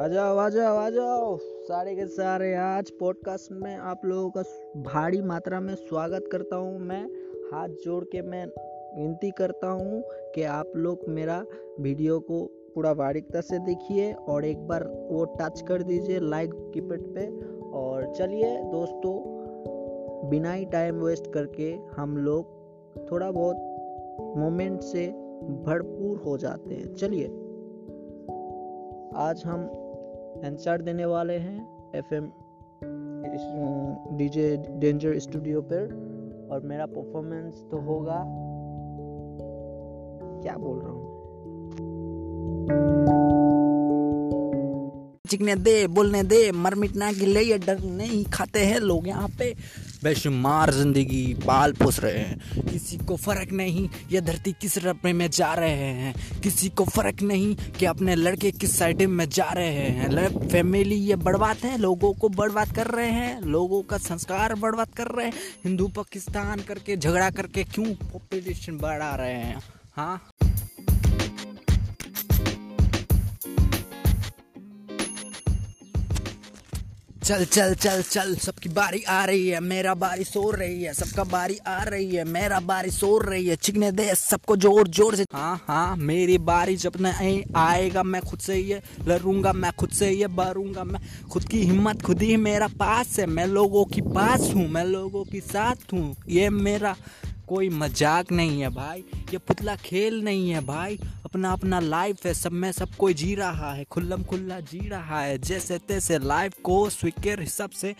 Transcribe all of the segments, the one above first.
आ जाओ आ जाओ आ जाओ। सारे के सारे, आज पॉडकास्ट में आप लोगों का भारी मात्रा में स्वागत करता हूँ मैं। हाथ जोड़ के मैं विनती करता हूँ कि आप लोग मेरा वीडियो को पूरा बारीकता से देखिए और एक बार वो टच कर दीजिए लाइक कीपैड पे। और चलिए दोस्तों, बिना ही टाइम वेस्ट करके हम लोग थोड़ा बहुत मोमेंट से भरपूर हो जाते हैं। चलिए, आज हम आंसर देने वाले हैं F M DJ danger studio पर, और मेरा परफॉर्मेंस तो होगा, क्या बोल रहा हूँ? चिकने दे, बोलने दे, मर मिटना के लिए डर नहीं खाते हैं लोग यहाँ पे। बेशुमार ज़िंदगी पाल पोस रहे हैं। किसी को फ़र्क नहीं ये धरती किस रपे में जा रहे हैं। किसी को फ़र्क नहीं कि अपने लड़के किस साइड में जा रहे हैं। फैमिली ये बर्बाद है, लोगों को बर्बाद कर रहे हैं, लोगों का संस्कार बर्बाद कर रहे हैं। हिंदू पाकिस्तान करके झगड़ा करके क्यों पॉपुलेशन बढ़ा रहे हैं? हाँ? चल चल चल चल, सबकी बारी आ रही है, मेरा बारी सो रही है, सबका बारी आ रही है, मेरा बारी सो रही है, चिकने दे, सबको ज़ोर ज़ोर से। हाँ हाँ मेरी बारी जब नहीं आएगा, मैं खुद से ही लड़ूँगा, मैं खुद से ही भरूँगा मैं खुद की हिम्मत, खुद ही मेरा पास है, मैं लोगों की पास हूँ, मैं लोगों की साथ हूँ, ये मेरा कोई मज़ाक नहीं है भाई, ये पुतला खेल नहीं है भाई अपना अपना लाइफ है, सब में सब कोई जी रहा है खुल्लम खुल्ला जी रहा है जैसे तैसे लाइफ को स्वीकार हिसाब से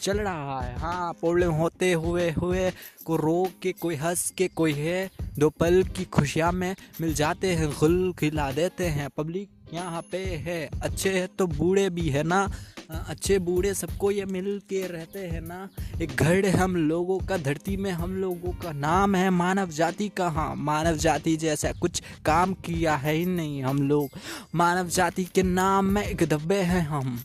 चल रहा है। हाँ प्रॉब्लम होते हुए हुए, को रो के, कोई हंस के, कोई है, दो पल की खुशियाँ में मिल जाते हैं, खुल खिला देते हैं पब्लिक यहाँ पे है। अच्छे है तो बूढ़े भी है ना? अच्छे बूढ़े सबको ये मिल के रहते हैं ना? एक घर हम लोगों का, धरती में हम लोगों का। नाम है मानव जाति का। हाँ मानव जाति जैसा कुछ काम किया है ही नहीं हम लोग। मानव जाति के नाम में एक धब्बे हैं हम।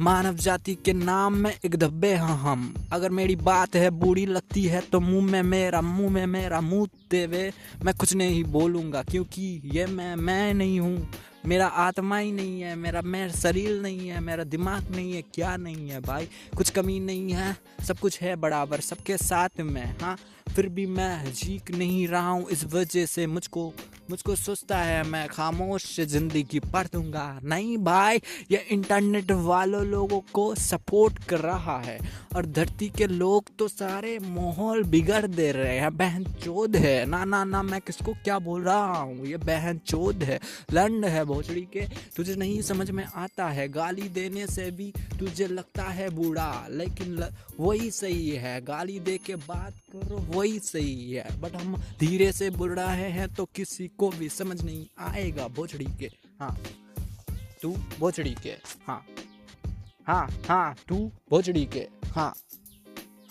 मानव जाति के नाम में एक धब्बे हैं हम। अगर मेरी बात है, बूढ़ी लगती है तो मुँह में मेरा, मुँह में मेरा मुँह देवे। मैं कुछ नहीं बोलूँगा, क्योंकि ये मैं मैं नहीं हूँ। मेरा आत्मा ही नहीं है, मेरा मेरा शरीर नहीं है, मेरा दिमाग नहीं है, क्या नहीं है भाई? कुछ कमी नहीं है, सब कुछ है बराबर, सबके साथ में हाँ? फिर भी मैं जीक नहीं रहा हूँ इस वजह से मुझको मुझको सोचता है मैं खामोश से ज़िंदगी पढ़ दूँगा। नहीं भाई ये इंटरनेट वालों लोगों को सपोर्ट कर रहा है। और धरती के लोग तो सारे माहौल बिगड़ दे रहे हैं। बहन चोद है। ना ना ना मैं किसको क्या बोल रहा हूँ? ये बहन चोद है। लंड है भोचड़ी के। तुझे नहीं समझ में आता है। गाली देने से भी तुझे लगता है बूढ़ा। लेकिन ल, वही सही है। गाली दे के बात करो वही सही है। बट हम धीरे से बोल रहे हैं तो किसी को भी समझ नहीं आएगा बोचड़ी के। हाँ। तू बोचड़ी के। हाँ। हाँ हाँ तू भोचड़ी के। हाँ।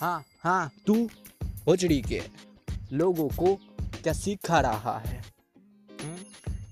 हाँ हाँ तू भोचड़ी के। लोगों को क्या सिखा रहा है?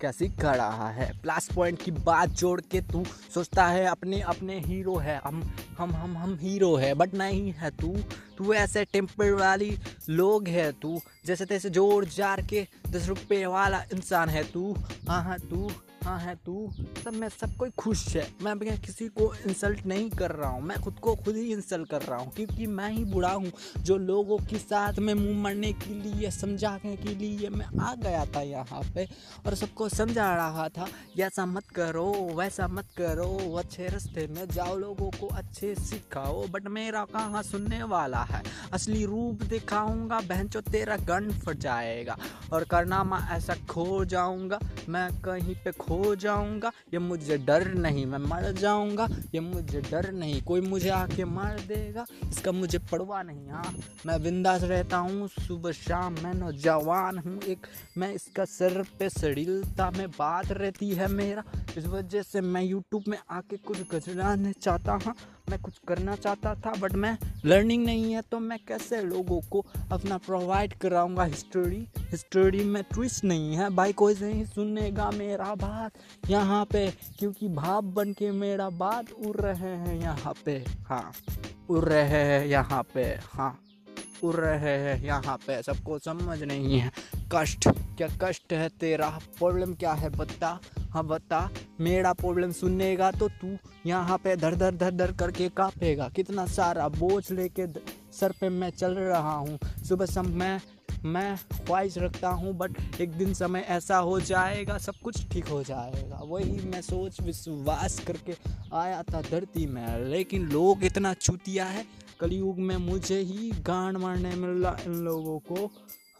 क्या कर रहा है? प्लस पॉइंट की बात जोड़ के तू सोचता है, अपने अपने हीरो है। हम हम हम हम हीरो है बट नहीं है तू। तू ऐसे टेम्पर वाली लोग है तू। जैसे तैसे ज़ोर जार के दस रुपये वाला इंसान है तू। हाँ हाँ तू। हाँ है तू। सब में, सब कोई खुश है। मैं किसी को इंसल्ट नहीं कर रहा हूँ। मैं खुद को खुद ही इंसल्ट कर रहा हूँ क्योंकि मैं ही बुढ़ा हूँ, जो लोगों के साथ में मुँह मरने के लिए, समझाने के लिए मैं आ गया था यहाँ पे और सबको समझा रहा था, ऐसा मत करो, वैसा मत करो, अच्छे रास्ते में जाओ, लोगों को अच्छे सिखाओ बट मेरा कहाँ सुनने वाला है? असली रूप दिखाऊँगा, बहन चो तेरा गन फट जाएगा और करना मैं ऐसा खो जाऊँगा, मैं कहीं पे खो खो जाऊँगा। ये मुझे डर नहीं, मैं मर जाऊँगा। ये मुझे डर नहीं, कोई मुझे आके मार देगा। इसका मुझे पड़वा नहीं हाँ। मैं बिंदास रहता हूँ, सुबह शाम मैं नौजवान हूँ एक। मैं इसका सर पे सड़ीलता में बात रहती है मेरा। इस वजह से मैं यूट्यूब में आके कुछ गजराने चाहता हूँ। मैं कुछ करना चाहता था बट मैं लर्निंग नहीं है तो मैं कैसे लोगों को अपना प्रोवाइड कराऊँगा? हिस्ट्री हिस्ट्री में ट्विस्ट नहीं है। भाई कोई नहीं सुनेगा मेरा बात यहाँ पे, क्योंकि भाप बन के मेरा बात उड़ रहे हैं यहाँ पे। हाँ उड़ रहे हैं यहाँ पे। हाँ उड़ रहे हैं यहाँ पे। सबको समझ नहीं है। कष्ट, क्या कष्ट है तेरा? प्रॉब्लम क्या है बता? हाँ बता, मेरा प्रॉब्लम सुनेगा तो तू यहाँ पे धर धर धर धर करके काँपेगा। कितना सारा बोझ लेके सर पे मैं चल रहा हूँ। सुबह शाम मैं मैं ख्वाहिश रखता हूँ बट एक दिन समय ऐसा हो जाएगा, सब कुछ ठीक हो जाएगा। वही मैं सोच, विश्वास करके आया था धरती में। लेकिन लोग इतना चूतिया है, कलयुग में मुझे ही गांड मारने मिल रहा इन लोगों को।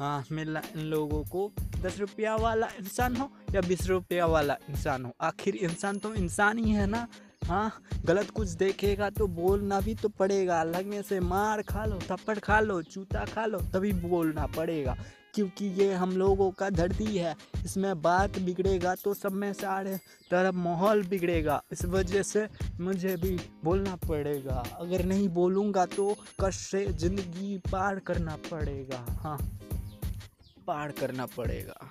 हाँ मिल इन लोगों को दस रुपया वाला इंसान हो या बीस रुपया वाला इंसान हो। आखिर इंसान तो इंसान ही है ना? हाँ गलत कुछ देखेगा तो बोलना भी तो पड़ेगा। लगने से मार खा लो, थप्पड़ खा लो, जूता खा लो, तभी बोलना पड़ेगा। क्योंकि ये हम लोगों का धरती है, इसमें बात बिगड़ेगा तो सब में सारे तरफ़ माहौल बिगड़ेगा। इस वजह से मुझे भी बोलना पड़ेगा। अगर नहीं बोलूँगा तो कष्ट से ज़िंदगी पार करना पड़ेगा। हाँ। पार करना पड़ेगा।